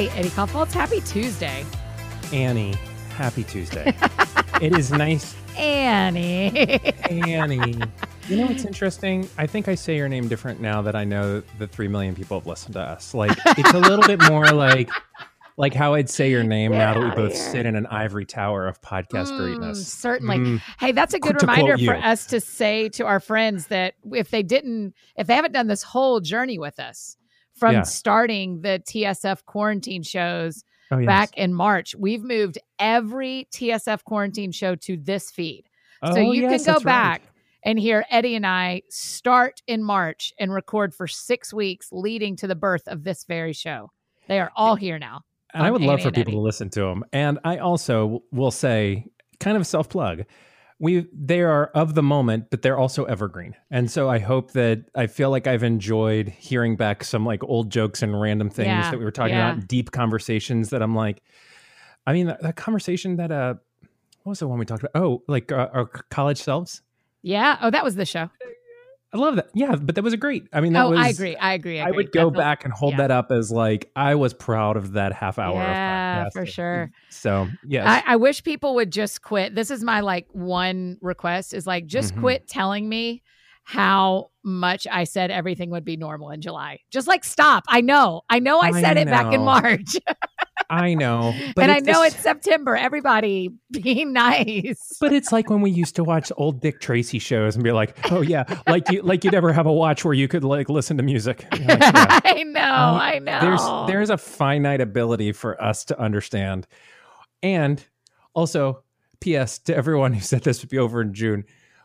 Hi, Eddie Kaufholz. Happy Tuesday. Annie, happy Tuesday. it is nice. Annie. Annie. You know what's interesting? I think I say your name different now that I know that three million people have listened to us. Like it's a little bit more like like how I'd say your name now that we both sit in an ivory tower of podcast Mm, greatness. certainly. Mm. Hey, that's a good To reminder for us to say to our friends that if they didn't, if they haven't done this whole journey with us from Yeah. starting the TSF quarantine shows Oh, yes. back in March, we've moved every TSF quarantine show to this feed. so Oh, you yes, can go that's right. back and hear Eddie and I start in March and record for six weeks leading to the birth of this very show. They are all here now. And I would love for people Eddie. to listen to them. And I also will say, kind of self plug, we they are of the moment, but they're also evergreen. And so I hope that I feel like I've enjoyed hearing back some like old jokes and random things Yeah, that we were talking yeah. about, deep conversations that I'm like, I mean, that, that conversation that uh, what was the one we talked about? Oh, like uh, our college selves. Yeah. Oh, that was the show. I love that. Yeah, but that was a great. I mean, that oh, was. I agree. I agree. I, I would go That's a- back and hold yeah. that up as like I was proud of that half hour. Yeah, of for sure. So yeah, I, I wish people would just quit. This is my like one request is like just Mhm. quit telling me how much I said everything would be normal in July. Just like stop. I know. I know I I said it back in. March. I know, but and I know just- it's September. Everybody be nice. But it's like when we used to watch old Dick Tracy shows and be like, "Oh yeah, like you like you'd ever have a watch where you could like listen to music." Like, yeah. I know. Oh, I know. There's there's a finite ability for us to understand, and also, P.S. to everyone who said this would be over in June,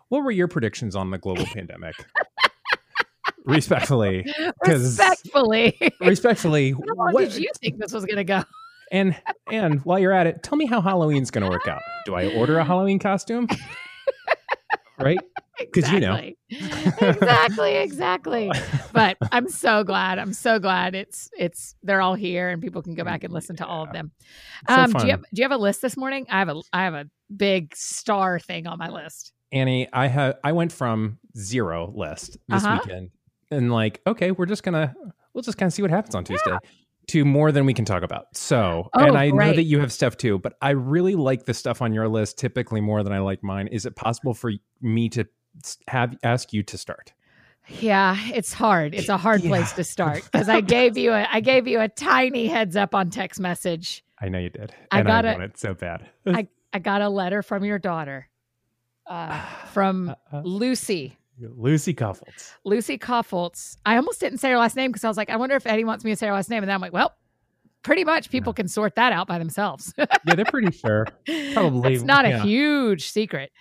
what were your predictions on the global pandemic? Respectfully, respectfully. respectfully, How long what- did you think this was going to go? and and while you're at it, tell me how Halloween's going to work out. Do I order a Halloween costume? right? 'Cause you know. Exactly. exactly, exactly. But I'm so glad. I'm so glad it's it's they're all here and people can go back and listen to all of them. So Um, do you have do you have a list this morning? I have a I have a big star thing on my list. Annie, I have I went from zero list this Uh-huh. weekend and like, okay, we're just gonna we'll just kind of see what happens on Tuesday. To more than we can talk about. So, Oh, and I know that you have stuff too, but I really like the stuff on your list typically more than I like mine. Is it possible for me to have ask you to start? Yeah, it's hard. It's a hard place to start because I gave you a I gave you a tiny heads up on text message. I know you did. I and got I it. it so bad. I I got a letter from your daughter, uh, from Uh, uh, Lucy. Lucy Kaufholz. Lucy Kaufholz. I almost didn't say her last name because I was like, I wonder if Eddie wants me to say her last name. And then I'm like, well, pretty much people can sort that out by themselves. Yeah, they're pretty sure. Probably, it's not yeah. a huge secret.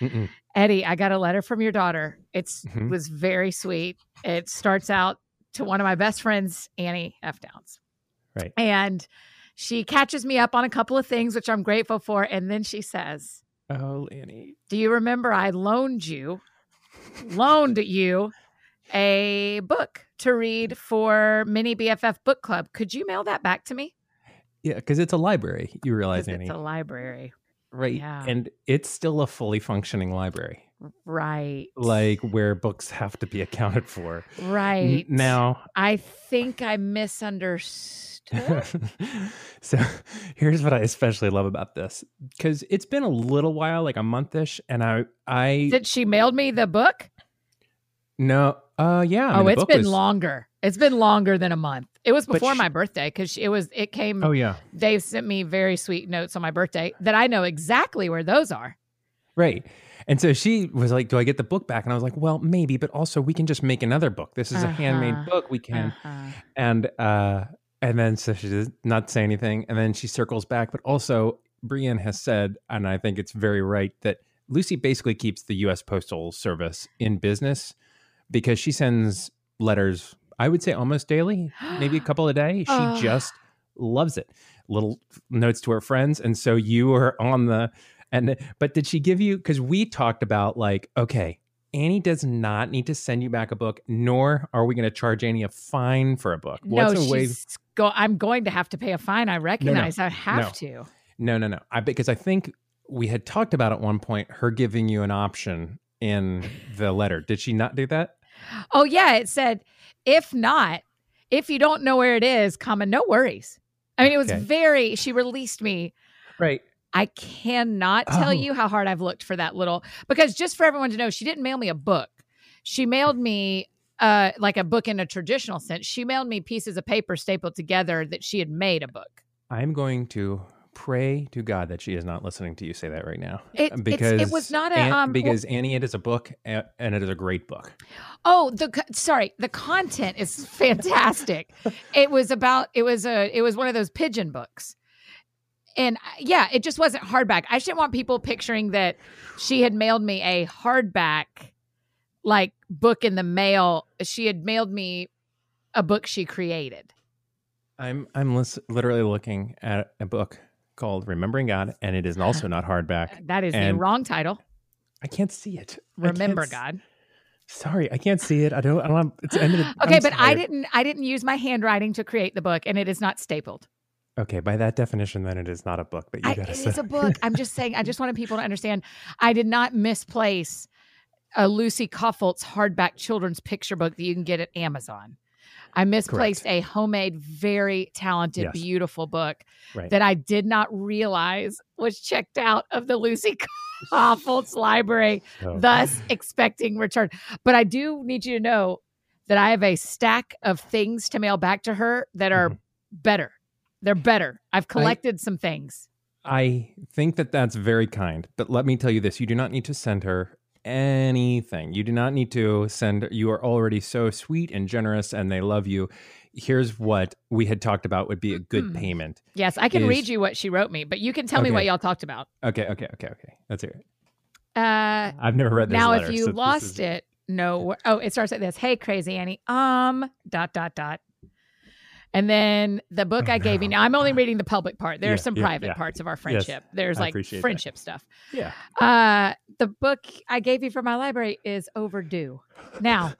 Mm-mm. Eddie, I got a letter from your daughter. It's Mhm. was very sweet. It starts out to one of my best friends, Annie F. Downs. Right. And she catches me up on a couple of things, which I'm grateful for. And then she says, Oh, Annie. Do you remember I loaned you, loaned you a book to read for Mini BFF Book Club? Could you mail that back to me? Yeah, because it's a library. You realize, Annie, it's a library. right? yeah. And it's still a fully functioning library, Right. like where books have to be accounted for. N- right. now, I think I misunderstood. so here's what I especially love about this because it's been a little while, like a monthish, and I, I Did she mailed me the book? no, uh, yeah. I mean, oh, it's been was- longer. It's been longer than a month. It was before sh- my birthday because it was. It came. Oh yeah, Dave sent me very sweet notes on my birthday that I know exactly where those are. right. And so she was like, "Do I get the book back?" And I was like, "Well, maybe, but also we can just make another book. This is a handmade Uh-huh. book. We can." Uh-huh. and uh and then so she does not say anything and then she circles back but also brienne has said and i think it's very right that lucy basically keeps the us postal service in business because she sends letters. I would say almost daily, maybe a couple a day. She Oh. just loves it. Little notes to her friends, and so you are on the and. But did she give you? Because we talked about like, okay, Annie does not need to send you back a book, nor are we going to charge Annie a fine for a book. no, a way? she's go. I'm going to have to pay a fine. I recognize. I have to. No, no, no. I because I think we had talked about at one point her giving you an option in the letter. Did she not do that? Oh yeah, it said if not, if you don't know where it is, comma, no worries. I mean, it was Okay. very. She released me. Right. I cannot tell Oh. you how hard I've looked for that little because just for everyone to know, she didn't mail me a book. She mailed me uh like a book in a traditional sense. She mailed me pieces of paper stapled together that she had made a book. I'm going to pray to God that she is not listening to you say that right now. It- because it was not a, An- um, because Annie it is a book and it is a great book. Oh, the sorry, the content is fantastic. it was about it was a it was one of those pigeon books. And uh, yeah, it just wasn't hardback. I didn't want people picturing that she had mailed me a hardback like book in the mail. She had mailed me a book she created. I'm I'm lis- literally looking at a book called Remembering God, and it is also not hardback. That is the wrong title. I can't see it. Remember God. Sorry, I can't see it. I don't. I don't. It's the end of the. Okay, I'm but I didn't I didn't use my handwriting to create the book and it is not stapled. Okay, by that definition, then it is not a book. But you I, gotta it say is a book. I'm just saying. I just wanted people to understand. I did not misplace a Lucy Kaufholz's hardback children's picture book that you can get at Amazon. I misplaced a homemade, very talented, Yes. beautiful book right. that I did not realize was checked out of the Lucy Kaufholz's library, So- thus expecting return. But I do need you to know that I have a stack of things to mail back to her that are Mhm. better. They're better. I've collected some things. I think that that's very kind, but let me tell you this: you do not need to send her anything. You do not need to send. You are already so sweet and generous, and they love you. Here's what we had talked about would be a good Mm. payment. Yes, I can is- read you what she wrote me, but you can tell me what y'all talked about. Okay, okay, okay, okay. Let's hear it. Uh, I've never read this now, letter, if you so lost is- it, no. Oh, it starts like this. Hey, crazy Annie. Um, dot dot dot. And then the book Oh, I gave you. Now I'm only reading the public part. There Yeah, are some yeah, private yeah. parts of our friendship. There's I like appreciate that. friendship stuff. yeah, Uh, the book I gave you from my library is overdue. Now,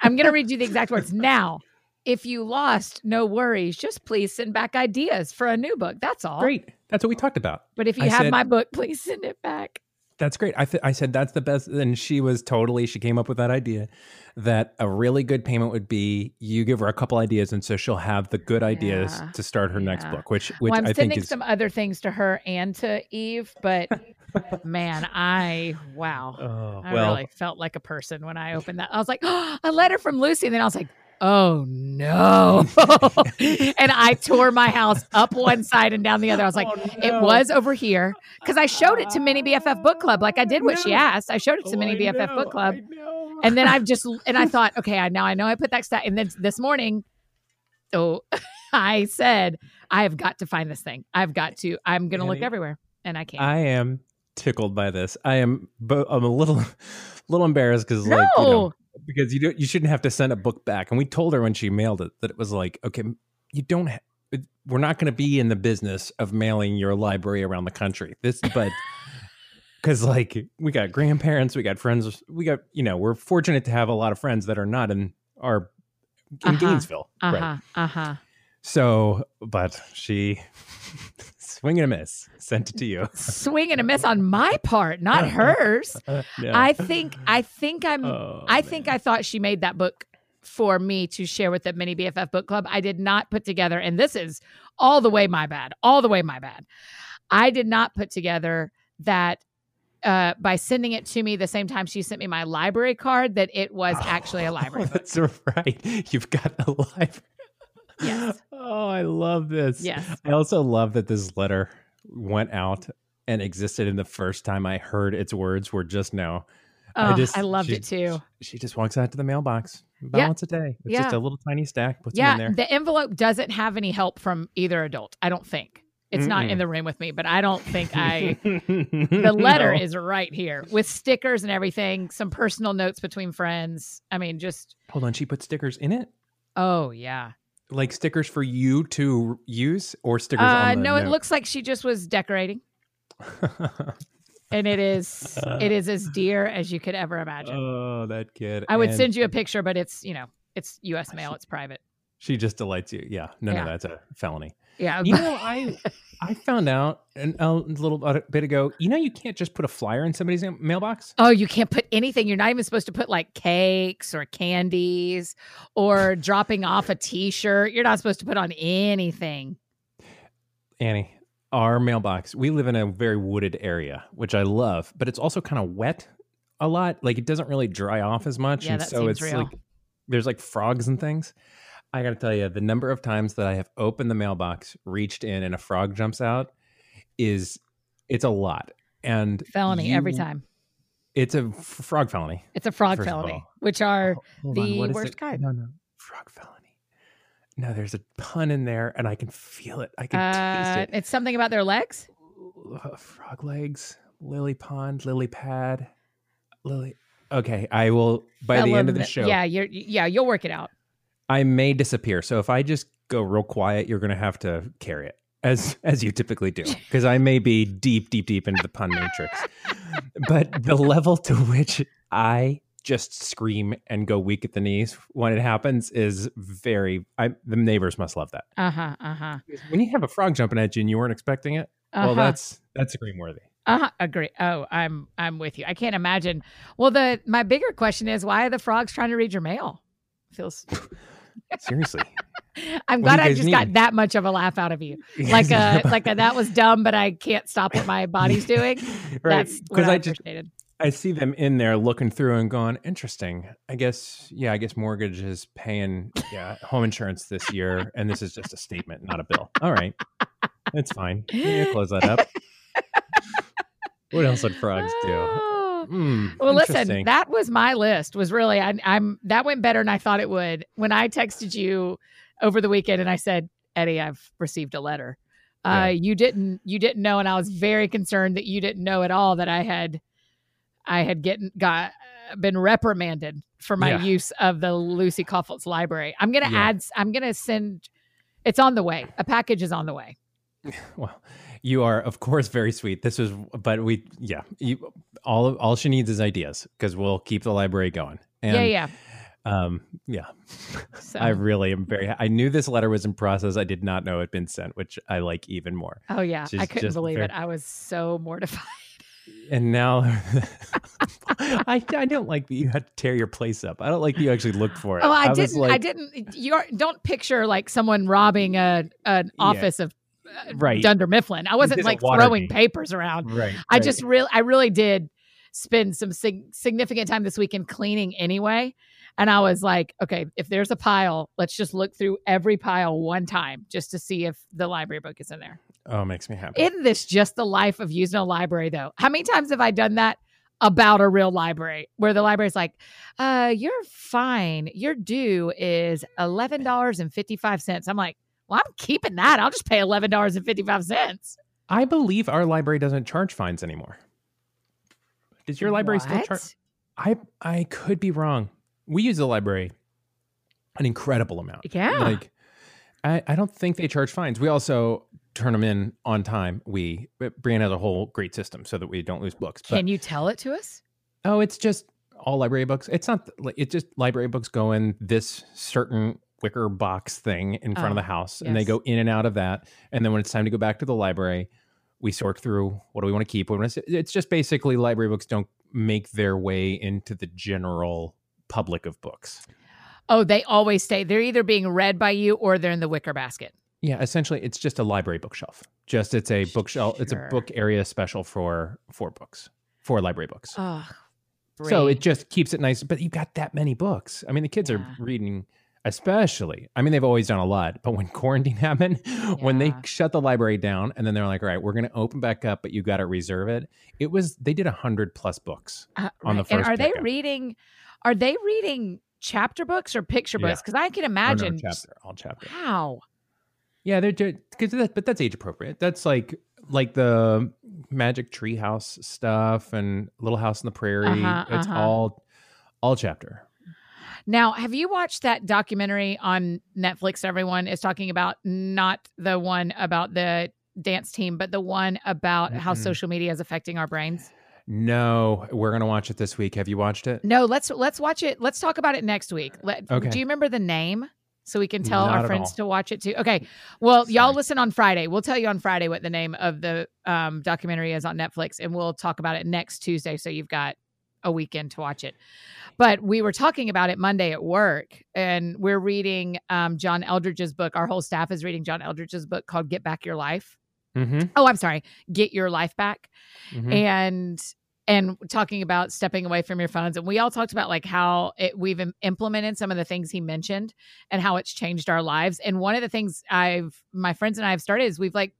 I'm going to read you the exact words. Now, if you lost, no worries. Just please send back ideas for a new book. That's all. great. That's what we talked about. But if you I have said- my book, please send it back. That's great. I th- I said that's the best, and she was totally. She came up with that idea that a really good payment would be you give her a couple ideas, and so she'll have the good ideas Yeah. to start her next book, which which well, I'm I think sending is some other things to her and to Eve, but man, I wow. oh, I well. really felt like a person when I opened that. I was like, oh, a letter from Lucy. And then I was like, oh no. and I tore my house up one side and down the other. I was like, Oh, it was over here. Because I showed it to Mini BFF Book Club. Like I did what she asked. I showed it to Oh, Mini BFF Book Club. And then I've just, and I thought, okay, I, now I know I put that stuff. And then this morning, so I said, I have got to find this thing. I've got to, I'm going to look everywhere. And I can't. I am tickled by this. I am, bo- I'm a little, little embarrassed because like you know, No. Because you don't, you shouldn't have to send a book back. And we told her when she mailed it that it was like, okay, you don't. Ha- we're not going to be in the business of mailing your library around the country. This, but because like we got grandparents, we got friends, we got you know, we're fortunate to have a lot of friends that are not in our in Uh-huh. Gainesville, uh right? Uh huh. So, but she swing and a miss sent it to you. Swing and a miss on my part, not hers. Yeah. I think, I think I'm, Oh, I think I thought she made that book for me to share with the Mini BFF Book Club. I did not put together, and this is all the way my bad, all the way my bad. I did not put together that uh, by sending it to me the same time she sent me my library card that it was actually a library book. That's right. You've got a library. Yes. Oh, I love this. Yes. I also love that this letter went out and existed in the first time I heard its words were just now. Oh, I, just- loved she- it too. She just walks out to the mailbox about once a day. It's just a little tiny stack, puts them in Yeah, there. the envelope doesn't have any help from either adult. I don't think. It's not in the room with me, but I don't think I. The letter No. is right here with stickers and everything, some personal notes between friends. I mean, just Hold on, she put stickers in it? oh yeah. Like stickers for you to use or stickers Uh, on the no, it looks like she just was decorating, and it is it is as dear as you could ever imagine. oh, that kid. I would And send you a picture, but it's you know it's U.S. mail, it's private. She just delights you. Yeah. No, Yeah. no, that's a felony. Yeah, You know, I I found out an, a little bit ago. You know, you can't just put a flyer in somebody's mailbox. Oh, you can't put anything. You're not even supposed to put like cakes or candies or dropping off a t-shirt. You're not supposed to put on anything. Annie, our mailbox. We live in a very wooded area, which I love, but it's also kind of wet a lot. Like it doesn't really dry off as much, Yeah, and so it's real. like there's like frogs and things. I got to tell you, the number of times that I have opened the mailbox, reached in, and a frog jumps out is it's a lot. And Felony every time. It's a f- frog felony. It's a frog felony, which are Hold on, the what is worst it? kind. No, no, frog felony. No, there's a pun in there, and I can feel it. I can uh, taste it. it's something about their legs. Uh, frog legs, lily pond, lily pad, lily. Okay, I will by the end of the Element- show. Yeah, you're yeah, you'll work it out. I may disappear. So if I just go real quiet, you're going to have to carry it as as you typically do, because I may be deep, deep, deep into the pun matrix. But the level to which I just scream and go weak at the knees when it happens is very. I the neighbors must love that. Uh huh. Uh huh. When you have a frog jumping at you and you weren't expecting it, Uh-huh. well, that's that's scream worthy. Uh-huh. Agree. Oh, I'm I'm with you. I can't imagine. Well, the my bigger question is why are the frogs trying to read your mail? Feels. Seriously. I'm What glad I just got that much of a laugh out of you. Like a uh, like a that was dumb, but I can't stop what my body's doing. right That's because I, I just. I see them in there looking through and going, interesting. I guess, yeah, I guess mortgage is paying, yeah, home insurance this year, and this is just a statement, not a bill. All right, that's fine. Yeah, close that up. what else would frogs do? Oh, Hmm, Well, listen, that was my list. Was really I, I'm that went better than I thought it would. When I texted you over the weekend and I said, Eddie, I've received a letter. Yeah. Uh, you didn't you didn't know, and I was very concerned that you didn't know at all that I had I had getting got uh, been reprimanded for my Yeah. use of the Lucy Kaufholz's library. I'm gonna Yeah. add. I'm gonna send. It's on the way. A package is on the way. well, you are, of course, very sweet. This was, but we, yeah, you, all all she needs is ideas because we'll keep the library going. And, yeah, yeah. Um, yeah, So, I really am very. I knew this letter was in process. I did not know it had been sent, which I like even more. oh yeah, I couldn't believe very- it. I was so mortified. And now, I I don't like that you had to tear your place up. I don't like that you actually looked for it. Oh, I, was didn't. I didn't. You don't picture like someone robbing a an Yeah. office of uh, Right. Dunder Mifflin. I wasn't like throwing papers around. Right. I right. just really, I really did spend some sig- significant time this weekend cleaning anyway. And I was like, okay, if there's a pile, let's just look through every pile one time just to see if the library book is in there. Oh, it makes me happy. Isn't this just the life of using a library, though? How many times have I done that about a real library where the library's like, uh, you're fine. Your due is $11.55. I'm like, well, I'm keeping that. I'll just pay $11.55. I believe our library doesn't charge fines anymore. Does your library still charge? I I could be wrong. We use the library an incredible amount. Yeah. Like I, I don't think they charge fines. We also turn them in on time. We Brian has a whole great system so that we don't lose books. But Can you tell it to us? oh, it's just all library books. It's not like it's just library books go in this certain wicker box thing in front of Oh, the house and they go in and out of that. And then when it's time to go back to the library, we sort through what do we want to keep? We want to, it's just basically library books don't make their way into the general public of books. Oh, they always stay. They're either being read by you or they're in the wicker basket. Yeah, essentially it's just a library bookshelf. Just it's a bookshelf, it's a book area special for for books, for library books. Oh, So it just keeps it nice. But you've got that many books. I mean, the kids Yeah. are reading, especially. I mean, they've always done a lot, but when quarantine happened, when they shut the library down, and then they're like, "All right, we're going to open back up, but you got to reserve it." It was they did a hundred plus books. Uh, on the right. and first are they reading? Are they reading chapter books or picture Yeah. books? Because I can Oh, no, imagine. chapter, all chapter. Wow. Yeah, they're because that, but that's age appropriate. That's like like the Magic Treehouse stuff and Little House on the Prairie. Uh-huh, it's uh-huh. all all chapter. Now, have you watched that documentary on Netflix? Everyone is talking about not the one about the dance team, but the one about how Mm-mm. social media is affecting our brains. No, we're gonna watch it this week. Have you watched it? No, let's let's watch it. Let's talk about it next week. Let, Okay. Do you remember the name? So we can tell Not our friends all. to watch it too. Okay. Well, y'all listen on Friday. We'll tell you on Friday what the name of the um, documentary is on Netflix, and we'll talk about it next Tuesday. So you've got a weekend to watch it. But we were talking about it Monday at work, and we're reading um, John Eldredge's book. Our whole staff is reading John Eldredge's book called "Get Back Your Life." Mm-hmm. Oh, I'm sorry, "Get Your Life Back." Mhm. and and talking about stepping away from your phones and we all talked about like how it, we've im- implemented some of the things he mentioned and how it's changed our lives and one of the things i've my friends and i have started is we've like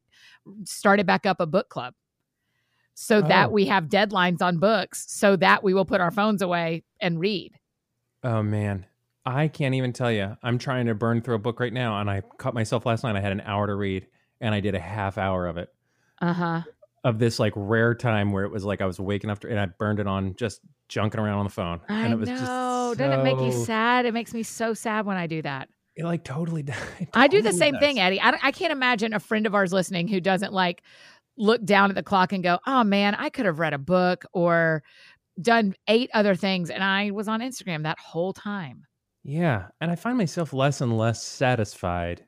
started back up a book club so that Oh. we have deadlines on books so that we will put our phones away and read Oh man, I can't even tell you. I'm trying to burn through a book right now, and I caught myself last night. I had an hour to read, and I did a half hour of it. uh-huh Of this like rare time where it was like I was waking up, and I burned it on just junking around on the phone, i and it was know just doesn't it make you sad it makes me so sad when i do that It like totally. does- it I do the same does. thing, Eddie. I, I can't imagine a friend of ours listening who doesn't like look down at the clock and go, "Oh man, I could have read a book or done eight other things, and I was on Instagram that whole time." Yeah, and I find myself less and less satisfied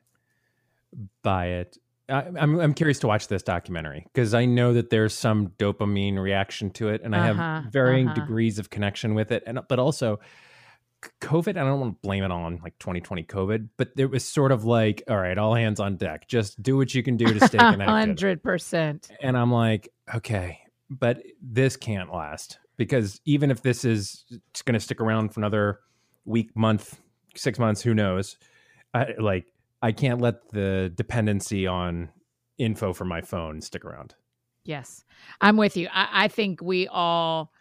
by it. I, I'm I'm curious to watch this documentary because I know that there's some dopamine reaction to it, and I Uh-huh, have varying uh-huh. degrees of connection with it. And but also, COVID. I don't want to blame it on like 2020 COVID, but it was sort of like, all right, all hands on deck. Just do what you can do to stay connected. Hundred percent. And I'm like, okay, but this can't last because even if this is going to stick around for another week, month, six months, who knows? I like I can't let the dependency on info from my phone stick around. Yes, I'm with you. I, I think we all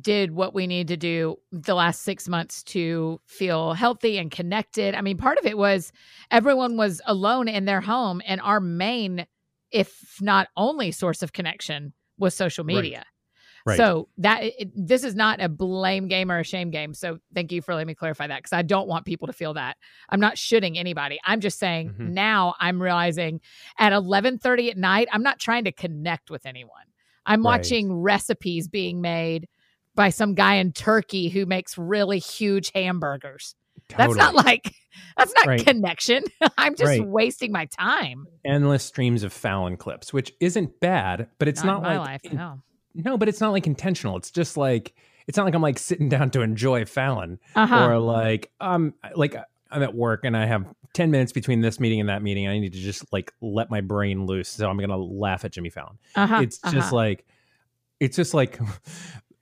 did what we need to do the last six months to feel healthy and connected. I mean, part of it was everyone was alone in their home, and our main, if not only, source of connection was social media. Right. So that it, this is not a blame game or a shame game. So thank you for letting me clarify that because I don't want people to feel that. I'm not shooting anybody. I'm just saying Mhm. now I'm realizing at 11:30 at night I'm not trying to connect with anyone. I'm Right. watching recipes being made by some guy in Turkey who makes really huge hamburgers. That's not like that's not Right. connection. I'm just Right. wasting my time. endless streams of Fallon clips, which isn't bad, but it's not not, in my like life. No. no, but it's not like intentional. It's just like it's not like I'm like sitting down to enjoy Fallon. Uh-huh. or like um like I'm at work and I have 10 minutes between this meeting and that meeting. I need to just like let my brain loose. So I'm going to laugh at Jimmy Fallon. uh-huh. it's just uh-huh. like it's just like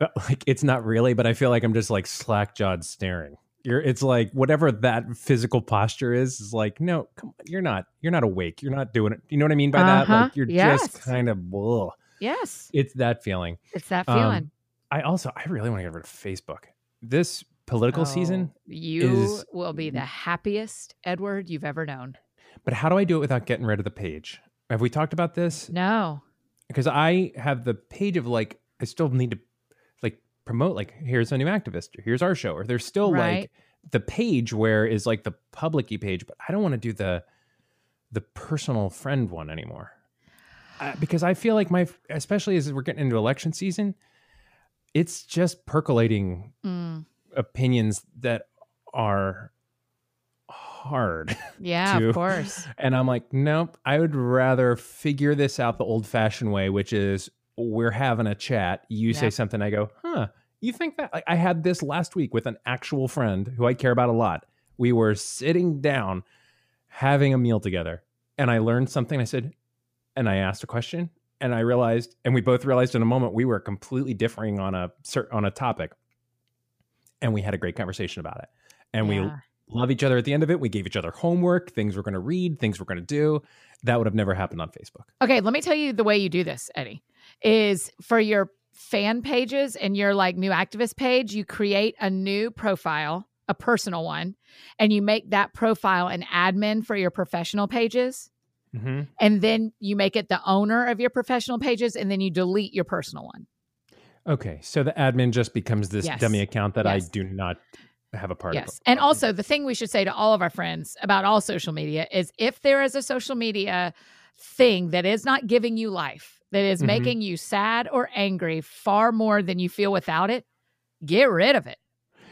like it's not really, but I feel like I'm just like slack-jawed staring. You're it's like whatever that physical posture is is like no, come on, you're not you're not awake. You're not doing it. You know what I mean by that? Uh-huh. Like you're Yes. just kind of ugh. yes, It's that feeling. it's that Um, feeling. I also I really want to get rid of Facebook. This political season Oh, you is- will be the happiest Edward you've ever known. But how do I do it without getting rid of the page? Have we talked about this? No. Because I have the page of like, I still need to promote, like, here's a new activist, or here's our show, or there's still Right. like the page where is like the public page, but I don't want to do the the personal friend one anymore. Uh, because I feel like my, especially as we're getting into election season, it's just percolating Mm. opinions that are hard. Yeah, To- of course. And I'm like, nope, I would rather figure this out the old fashioned way, which is we're having a chat. You say something, I go, huh, you think that? Like, I had this last week with an actual friend who I care about a lot. We were sitting down having a meal together, and I learned something. I said, and I asked a question, and I realized, and we both realized in a moment we were completely differing on a on a topic, and we had a great conversation about it. And we love each other at the end of it. We gave each other homework, things we're going to read, things we're going to do. That would have never happened on Facebook. Okay, let me tell you the way you do this, Eddie. Is for your fan pages and your like new activist page, you create a new profile a personal one, and you make that profile an admin for your professional pages. hmm And then you make it the owner of your professional pages, and then you delete your personal one. Okay, so the admin just becomes this Yes. dummy account that Yes. I do not have a part Yes. of. And also, the thing we should say to all of our friends about all social media is if there is a social media thing that is not giving you life, that is Mhm. making you sad or angry far more than you feel without it, get rid of it.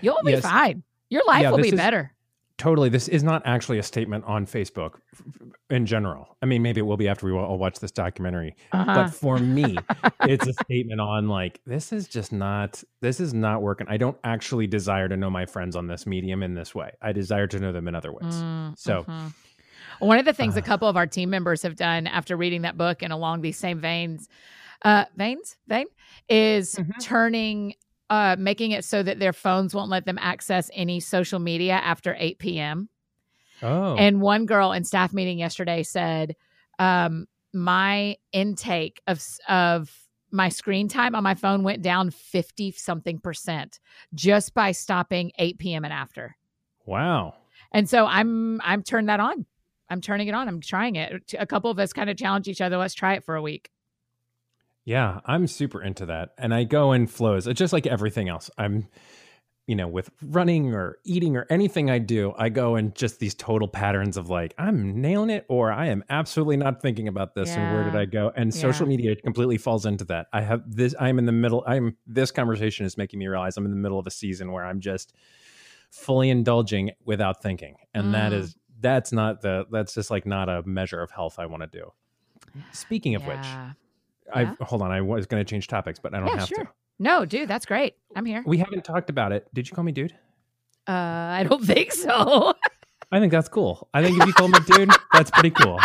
You'll be Yes. fine. Your life Yeah, will be is- better. Totally, this is not actually a statement on Facebook in general. I mean, maybe it will be after we all watch this documentary. Uh-huh. But for me, it's a statement on like this is just not this is not working. I don't actually desire to know my friends on this medium in this way. I desire to know them in other ways. Mm, So- mhm. One of the things a Uh. couple of our team members have done after reading that book and along these same veins, uh, veins, vein, is Mhm. turning, uh, making it so that their phones won't let them access any social media after 8 p.m. Oh, And one girl in staff meeting yesterday said, um, "My intake of of my screen time on my phone went down fifty something percent just by stopping 8 p.m. and after." wow. And so I'm I'm turning that on. I'm turning it on. I'm trying it. A couple of us kind of challenge each other. Let's try it for a week. Yeah, I'm super into that. And I go in flows. It's just like everything else. I'm, you know, with running or eating or anything I do, I go in just these total patterns of like, I'm nailing it or I am absolutely not thinking about this and where did I go? And social media completely falls into that. I have this, I'm in the middle, I'm, this conversation is making me realize I'm in the middle of a season where I'm just fully indulging without thinking. And that Mm. is, that's not the, that's just like not a measure of health I want to do. Speaking of which, I Yeah. hold on. I was going to change topics, but I don't Yeah, have sure. to. No, dude, that's great. I'm here. We haven't talked about it. Did you call me dude? Uh, I don't think so. I think that's cool. I think if you call me dude, that's pretty cool.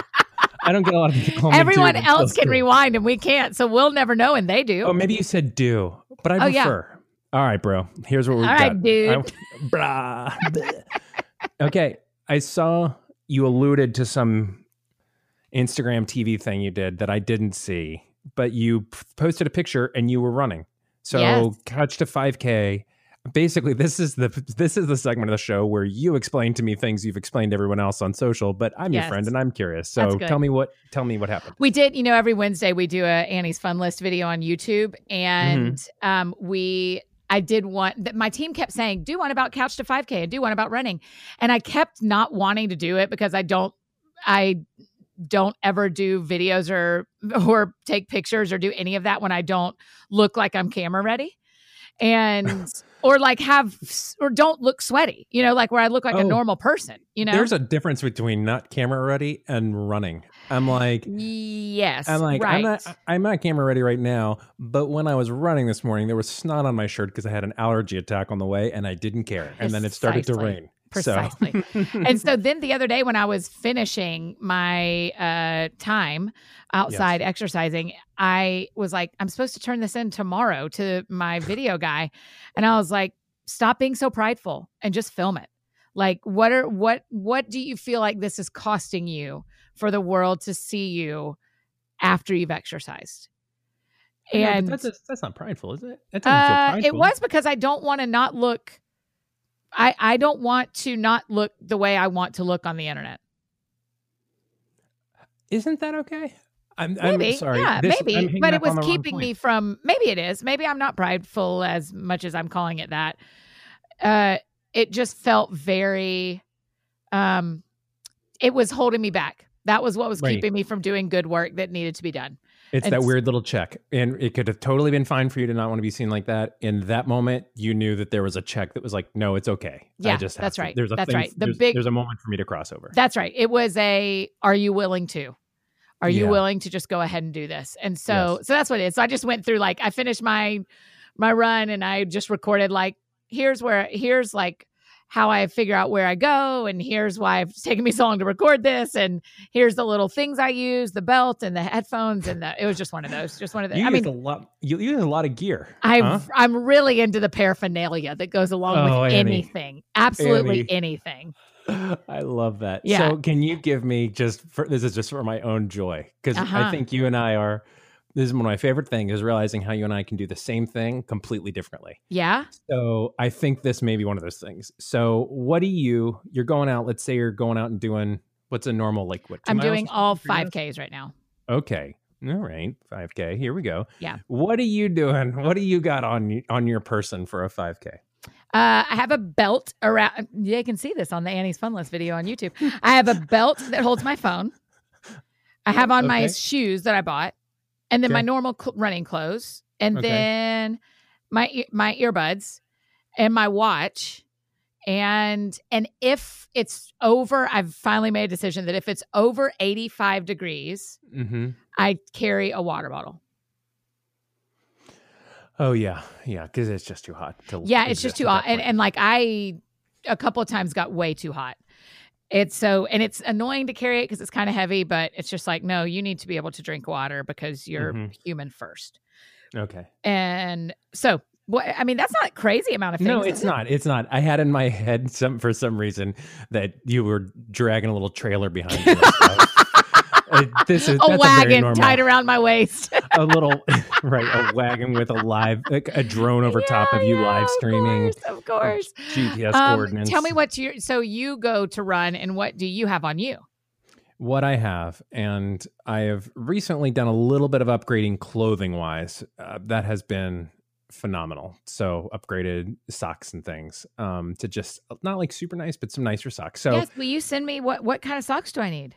I don't get a lot of people call me Everyone dude. Else can cool. rewind and we can't, so we'll never know, and they do. Oh, maybe you said do, but I Oh, yeah. prefer. All right, bro. Here's what we All got. right, dude. I- blah. okay, I saw you alluded to some Instagram TV thing you did that I didn't see, but you posted a picture and you were running. So Yes. couch to 5K. Basically, this is the this is the segment of the show where you explain to me things you've explained to everyone else on social, but I'm your friend and I'm curious. So tell me what tell me what happened. We did, you know, every Wednesday we do a Annie's Fun List video on YouTube, and Mm-hmm. um, we. I did one that my team kept saying, do one about couch to 5K and do one about running. And I kept not wanting to do it because I don't, I don't ever do videos or, or take pictures or do any of that when I don't look like I'm camera ready. And, or like have, or don't look sweaty, you know, like where I look like a Oh. normal person, you know? There's a difference between not camera ready and running. I'm like yes. I'm like, right. I'm not, I'm not camera ready right now. But when I was running this morning, there was snot on my shirt because I had an allergy attack on the way, and I didn't care. And then it started to rain. Precisely. So, and so then the other day when I was finishing my uh, time outside exercising, I was like, I'm supposed to turn this in tomorrow to my video guy. And I was like, stop being so prideful and just film it. Like what are what what do you feel like this is costing you for the world to see you after you've exercised? And that's, that's not prideful, is it? That doesn't uh, prideful. it was because I don't want to not look. I I don't want to not look the way I want to look on the internet. Isn't that okay? I'm, Maybe, I'm sorry. yeah, This- maybe, but it was keeping me from. Maybe it is. Maybe I'm not prideful as much as I'm calling it that. Uh, it just felt very. Um, it was holding me back. That was what was Right. keeping me from doing good work that needed to be done. It's and that weird little check. And it could have totally been fine for you to not want to be seen like that. In that moment, you knew that there was a check that was like, no, it's okay. I Yeah, just have that's to- right. There's a That's thing- right. The there's, big- there's a moment for me to cross over. That's right. It was a. Are you willing to? Are you Yeah. willing to just go ahead and do this? And so, Yes. so that's what it is. So I just went through like I finished my my run and I just recorded like here's where here's like how I figure out where I go and here's why it's taken me so long to record this and here's the little things I use the belt and the headphones and the it was just one of those just one of the you I mean a lot. You use a lot of gear. I huh? I'm really into the paraphernalia that goes along Oh, with Annie. anything absolutely Annie. anything I love that. Yeah. So, can you give me just for this is just for my own joy because Uh-huh. I think you and I are this is one of my favorite things is realizing how you and I can do the same thing completely differently. Yeah. So I think this may be one of those things. So what do you? You're going out. Let's say you're going out and doing what's a normal like what? I'm miles, doing all 5Ks right now. Okay. All right. 5K. Here we go. Yeah. What are you doing? What do you got on y- on your person for a 5K? Uh, I have a belt around. Yeah, you can see this on the Annie's Fun List video on YouTube. I have a belt that holds my phone. I have on my shoes that I bought, and then my normal cl- running clothes, and Okay. then my e- my earbuds, and my watch, and and if it's over, I've finally made a decision that if it's over eighty five degrees, Mm-hmm. I carry a water bottle. Oh yeah, yeah, because it's just too hot. To Yeah, it's just too hot. And, and like I, a couple of times got way too hot. It's so, and it's annoying to carry it because it's kind of heavy, but it's just like, no, you need to be able to drink water because you're Mhm. human first. okay. And so, what, I mean, that's not a crazy amount of things. No, it's it? not. It's not. I had in my head some for some reason that you were dragging a little trailer behind you. And this is A wagon normal. tied around my waist. a little right a wagon with a live like a drone over top of you Yeah, live streaming Of course. Of course. GPS Um, coordinates. tell me what's your, so you go to run and what do you have on you? what I have, and I have recently done a little bit of upgrading clothing wise. Uh, that has been phenomenal. So upgraded socks and things um, to just not like super nice, but some nicer socks. So yes. Will you send me what, what kind of socks do I need?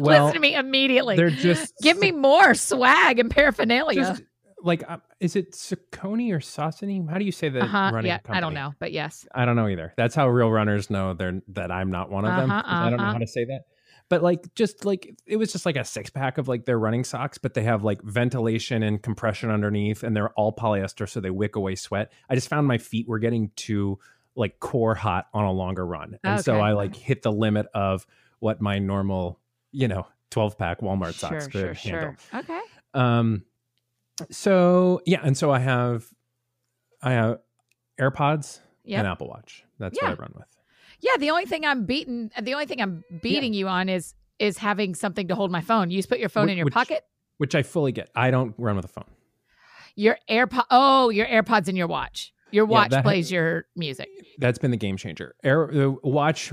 well, Listen to me immediately. they're just Give me more swag and paraphernalia. just like uh, is it Saucony or Saucony? How do you say the uh-huh. running Yeah, I don't know, but yes. I don't know either. That's how real runners know they're that I'm not one of them. Uh-huh, I don't know uh-huh. how to say that. But like just like it was just like a six pack of like their running socks, but they have like ventilation and compression underneath and they're all polyester so they wick away sweat. I just found my feet were getting too like core hot on a longer run. And so I like hit the limit of what my normal, you know, 12 pack Walmart socks sure, could sure, handle. sure. Okay. Um, so yeah, and so I have, I have AirPods Yep. and Apple Watch. That's Yeah. what I run with. Yeah, the only thing I'm beating the only thing I'm beating you on is is having something to hold my phone. You just put your phone Wh- in your which- pocket. which I fully get. I don't run with a phone. Your AirPod oh, your AirPods in your watch. Your watch that- plays your music. That's been the game changer. Air, the watch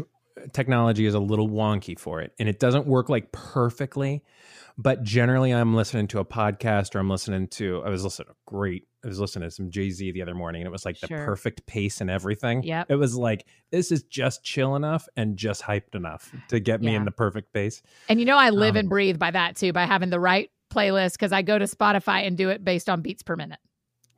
technology is a little wonky for it, and it doesn't work like perfectly. But generally, I'm listening to a podcast or I'm listening to. I was listening to great. I was listening to some Jay Z the other morning, and it was like the perfect pace and everything. yeah It was like this is just chill enough and just hyped enough to get me Yeah. in the perfect pace. And you know I live Um, and breathe by that too, by having the right playlist because I go to Spotify and do it based on beats per minute.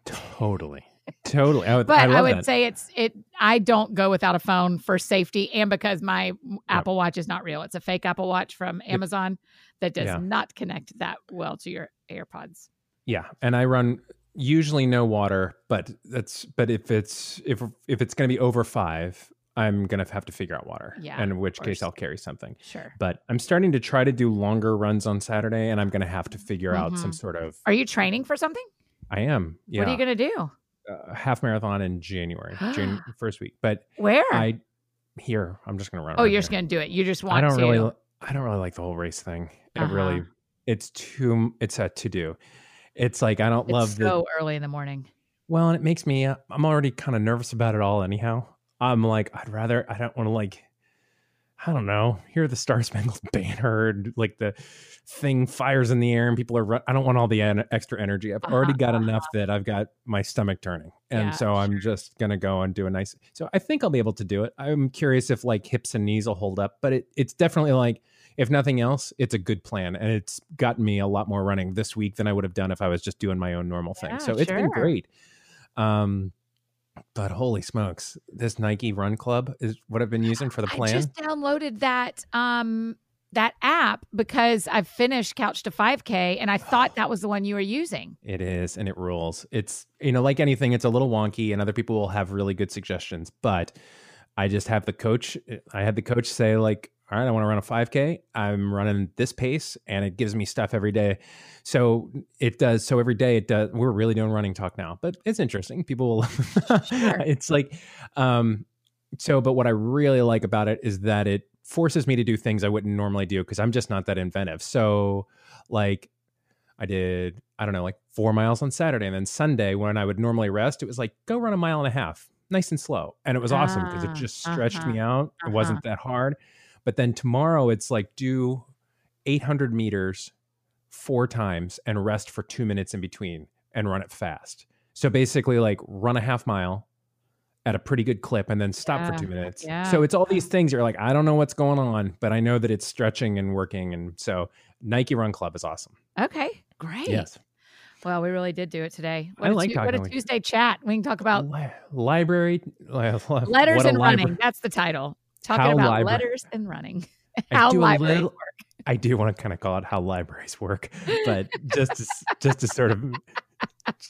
Totally, totally. I would, But I I, would that. say it's it. I don't go without a phone for safety and because my Apple Watch is not real. It's a fake Apple Watch from Amazon that does Yeah. not connect that well to your AirPods. Yeah, and I run usually no water, but that's but if it's if if it's going to be over five, I'm going to have to figure out water. Yeah, and in which case. I'll carry something. Sure. But I'm starting to try to do longer runs on Saturday, and I'm going to have to figure out some Mhm. sort of. Are you training for something? I am. Yeah, What are you going to do? A half marathon in January, Jan- first week. But Where? I here I'm just going to run. oh, you're just going to do it. You just want I don't to. really. I don't really like the whole race thing. It Uh-huh. really. It's too. It's a to do. It's like I don't it's love the so early in the morning. Well, and it makes me, uh, I'm already kind of nervous about it all, anyhow. I'm like, I'd rather, I don't want to, like, I don't know, hear the Star Spangled Banner, like the thing fires in the air and people are, run- I don't want all the en- extra energy. I've already Uh-huh, got enough that I've got my stomach turning. And Yeah, so I'm just going to go and do a nice, so I think I'll be able to do it. I'm curious if like hips and knees will hold up, but it, it's definitely like, if nothing else, it's a good plan. And it's gotten me a lot more running this week than I would have done if I was just doing my own normal thing. Yeah, so it's been great. Um, but holy smokes, this Nike Run Club is what I've been using for the plan. I just downloaded that um that app because I've finished Couch to 5K and I thought that was the one you were using. It is, and it rules. It's you know, like anything, it's a little wonky, and other people will have really good suggestions. But I just have the coach. I had the coach say like, "All right, I want to run a 5K. I'm running this pace, and it gives me stuff every day." So it does. So every day it does. We're really doing running talk now, but it's interesting. People will. Sure. it's like, um, so. But what I really like about it is that it forces me to do things I wouldn't normally do because I'm just not that inventive. So, like I did, I don't know, like four miles on Saturday. And then Sunday, when I would normally rest, it was like, go run a mile and a half, nice and slow. And it was awesome because it Ah, just stretched uh-huh, me out. It uh-huh. wasn't that hard. But then tomorrow, it's like, do 800 meters four times and rest for two minutes in between and run it fast. So basically, like, run a half mile at a pretty good clip and then stop Yeah, for two minutes. yeah. So it's all these things you're like, I don't know what's going on, but I know that it's stretching and working. And so Nike Run Club is awesome. Okay, great. Yes. Well, we really did do it today. I What a like Tu- what a. Tuesday chat. We can talk about Li- library letters and libra- running. That's the title. Talking about libra- letters and running. How do libraries little- work. I do want to kind of call it how libraries work, but just to, just to sort of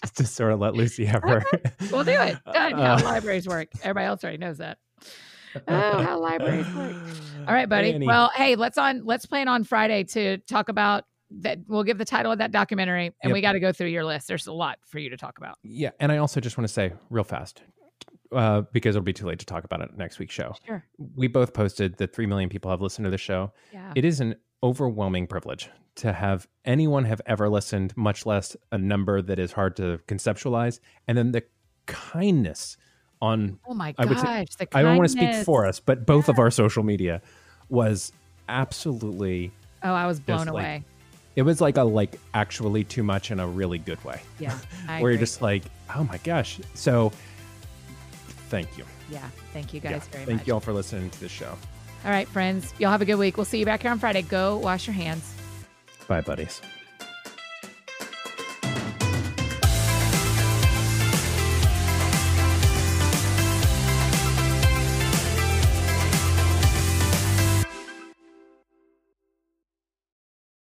just to sort of let Lucy have her. We'll do it. Done. Uh, how libraries work. Everybody else already knows that. Oh, how libraries work. All right, buddy. Annie. Well, hey, let's on let's plan on Friday to talk about that. We'll give the title of that documentary, and Yep. we got to go through your list. There's a lot for you to talk about. yeah, and I also just want to say real fast, uh, because it'll be too late to talk about it next week's show. Sure. We both posted that three million people have listened to the show. Yeah. It is an overwhelming privilege to have anyone have ever listened, much less a number that is hard to conceptualize, and then the kindness on oh my I gosh. would say- the I don't want to speak for us, but both of our social media was absolutely Oh, I was blown Just like- away. it was like a like actually too much in a really good way. Yeah. I where you're just like, oh my gosh. So thank you. Yeah. Thank you guys Yeah, very thank much. you all for listening to the show. All right, friends. Y'all have a good week. We'll see you back here on Friday. Go wash your hands. Bye, buddies.